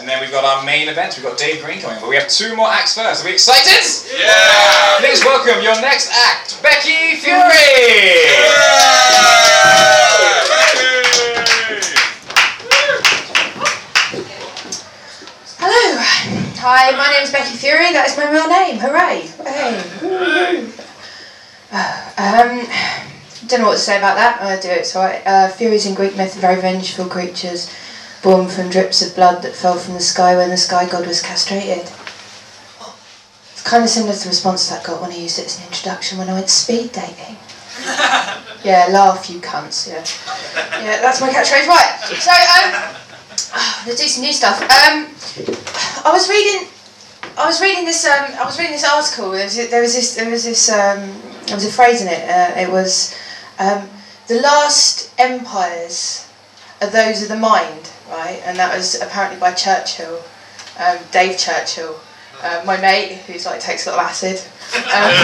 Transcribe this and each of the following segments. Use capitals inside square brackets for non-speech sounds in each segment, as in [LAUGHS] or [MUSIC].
and then we've got our main event. We've got Dave Green coming, but we have two more acts first. Are we excited? Yeah! Please welcome your next act, Becky Fury! Yeah! Hello. Hi, my name's Becky Fury. That is my real name. Hooray! Hey. Um, don't know what to say about that. I do it. So, uh, Furies in Greek myth are very vengeful creatures, born from drips of blood that fell from the sky when the sky god was castrated. It's kind of similar to the response that I got when I used it as an introduction when I went speed dating. [LAUGHS] yeah, laugh, you cunts. Yeah, yeah, that's my catchphrase. Right. So, um. Oh, let's do some new stuff. Um, I was reading, I was reading this. Um, I was reading this article. There was, there was this. There was this. Um, there was a phrase in it. Uh, it was, um, the last empires are those of the mind, right? And that was apparently by Churchill, um, Dave Churchill, uh, my mate who's like takes a lot of acid. Um,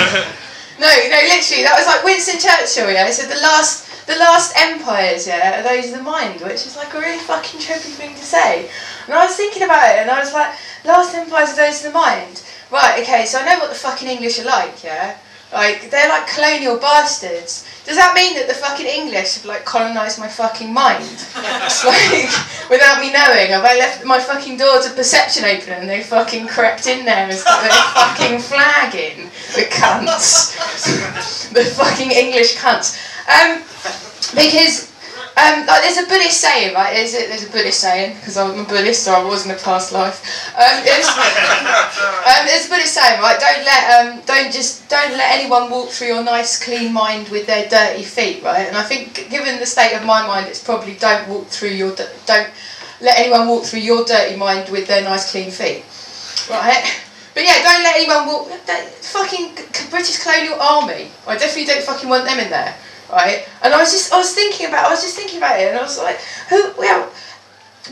[LAUGHS] no, no, literally, that was like Winston Churchill. Yeah, said the last the last empires, yeah, are those of the mind, which is like a really fucking trippy thing to say. And I was thinking about it, and I was like, last empires are those of the mind. Right, okay, so I know what the fucking English are like, yeah? Like, they're like colonial bastards. Does that mean that the fucking English have like colonised my fucking mind? [LAUGHS] like, without me knowing, have I left my fucking doors of perception open and they fucking crept in there and their fucking flag in? The cunts. [LAUGHS] the fucking English cunts. Um, because um, like there's a Buddhist saying, right? There's a, there's a Buddhist saying because I'm a Buddhist, so I was in a past life. Um, there's, [LAUGHS] um, there's a Buddhist saying, right? Don't let um, don't just don't let anyone walk through your nice clean mind with their dirty feet, right? And I think, given the state of my mind, it's probably don't walk through your don't let anyone walk through your dirty mind with their nice clean feet, right? But yeah, don't let anyone walk. That fucking British colonial army. I definitely don't fucking want them in there right? And I was just, I was thinking about, I was just thinking about it, and I was like, who, well,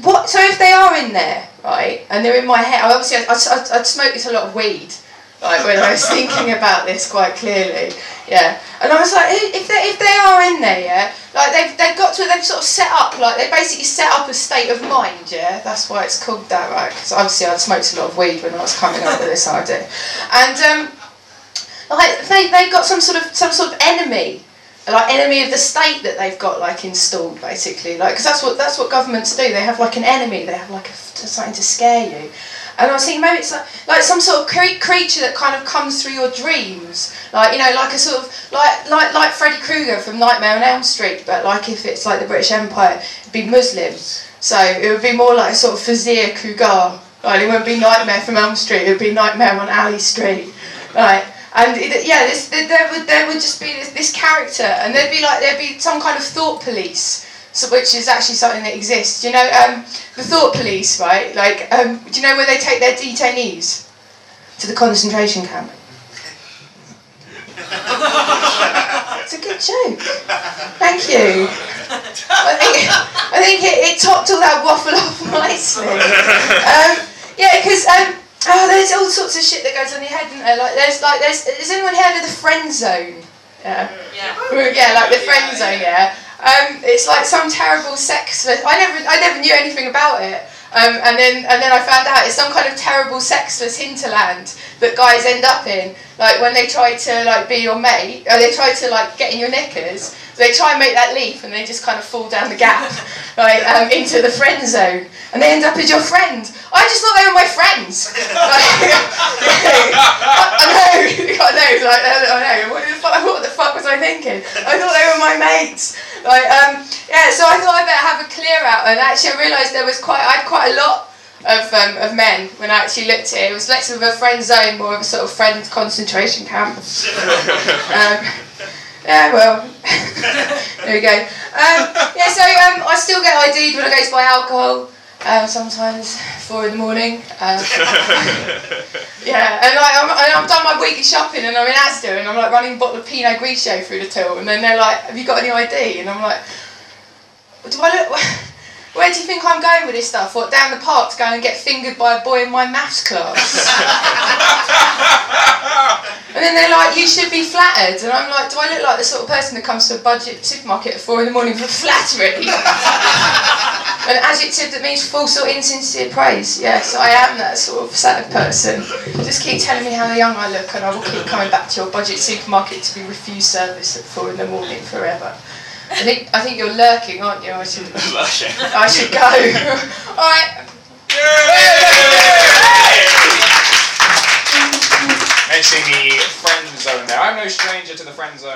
what? So if they are in there, right, and they're in my head, obviously I, I, I'd smoked a lot of weed, like when I was [LAUGHS] thinking about this quite clearly, yeah. And I was like, if they if they are in there, yeah, like they've they've got to, they've sort of set up, like they basically set up a state of mind, yeah. That's why it's called that, right? Because obviously I'd smoked a lot of weed when I was coming up with this idea, and um, like they they got some sort of some sort of enemy like enemy of the state that they've got like installed basically. Like because that's what that's what governments do. They have like an enemy. They have like a, something to scare you. And I was thinking maybe it's like, like some sort of cre- creature that kind of comes through your dreams. Like you know like a sort of like like like Freddy Krueger from Nightmare on Elm Street but like if it's like the British Empire it'd be Muslim so it would be more like a sort of Fazia Kruger like it wouldn't be Nightmare from Elm Street. It would be Nightmare on Alley Street. Right and it, yeah, this, there would there would just be this, this character, and there'd be like there'd be some kind of thought police, so, which is actually something that exists. You know, um, the thought police, right? Like, um, do you know where they take their detainees to the concentration camp? it's a good joke. Thank you. I think I think it, it topped all that waffle off [LAUGHS] nicely. Um, yeah, because. Oh, there's all sorts of shit that goes on in your head, isn't there? Like, there's like, there's. Has anyone heard of the friend zone? Yeah. Yeah. Yeah, like the friend zone. Yeah. Um, it's like some terrible sex. I never, I never knew anything about it. Um, and then, and then I found out it's some kind of terrible sexless hinterland that guys end up in. Like when they try to like be your mate, or they try to like get in your knickers. They try and make that leap, and they just kind of fall down the gap, [LAUGHS] right, um, into the friend zone, and they end up as your friend. I just thought they were my friends. [LAUGHS] like, I know, I know, like, I know. What the, fuck, what the fuck was I thinking? I thought they were Like, um, yeah. So I thought I'd better have a clear out, and actually I realised there was quite, I had quite a lot of, um, of men when I actually looked at it. It was less of a friend zone, more of a sort of friend concentration camp. [LAUGHS] um, yeah, well, [LAUGHS] there we go. Um, yeah, so um, I still get ID'd when I go to buy alcohol. Um, sometimes four in the morning. Um, [LAUGHS] yeah, and I, I'm, I've done my weekly shopping and I'm in Asda and I'm like running a bottle of Pinot Grigio through the till and then they're like, "Have you got any ID?" And I'm like, "Do I look?" [LAUGHS] Where do you think I'm going with this stuff? What, down the park to go and get fingered by a boy in my maths class? [LAUGHS] and then they're like, you should be flattered. And I'm like, do I look like the sort of person that comes to a budget supermarket at four in the morning for flattery? [LAUGHS] An adjective that means false or insincere praise. Yes, I am that sort of sad person. Just keep telling me how young I look, and I will keep coming back to your budget supermarket to be refused service at four in the morning forever. I think I think you're lurking, aren't you? I should I should go. [LAUGHS] All right. Mentioning the friend zone there. I'm no stranger to the friend zone.